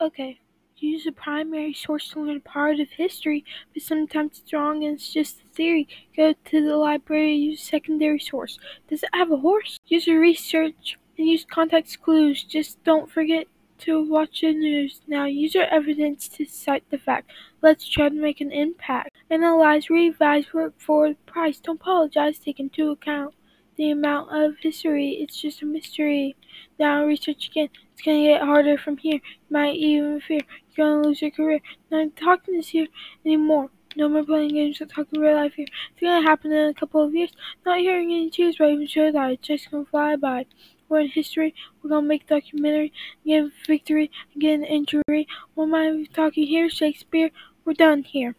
Okay, use a primary source to learn a part of history, but sometimes it's wrong and it's just a theory. Go to the library, use a secondary source. Does it have a horse? Use your research and use context clues. Just don't forget to watch the news. Now use your evidence to cite the fact. Let's try to make an impact. Analyze, revise, work for the price. Don't apologize, take into account the amount of history. It's just a mystery. Now research again. It's gonna get harder from here. Might even fear you're gonna lose your career. Not talking this here anymore. No more playing games or talking real life here. It's gonna happen in a couple of years. Not hearing any cheers, but even sure that it's just gonna fly by. We're in history. We're gonna make documentary, get victory, get an injury. What am I talking here? Shakespeare. We're done here.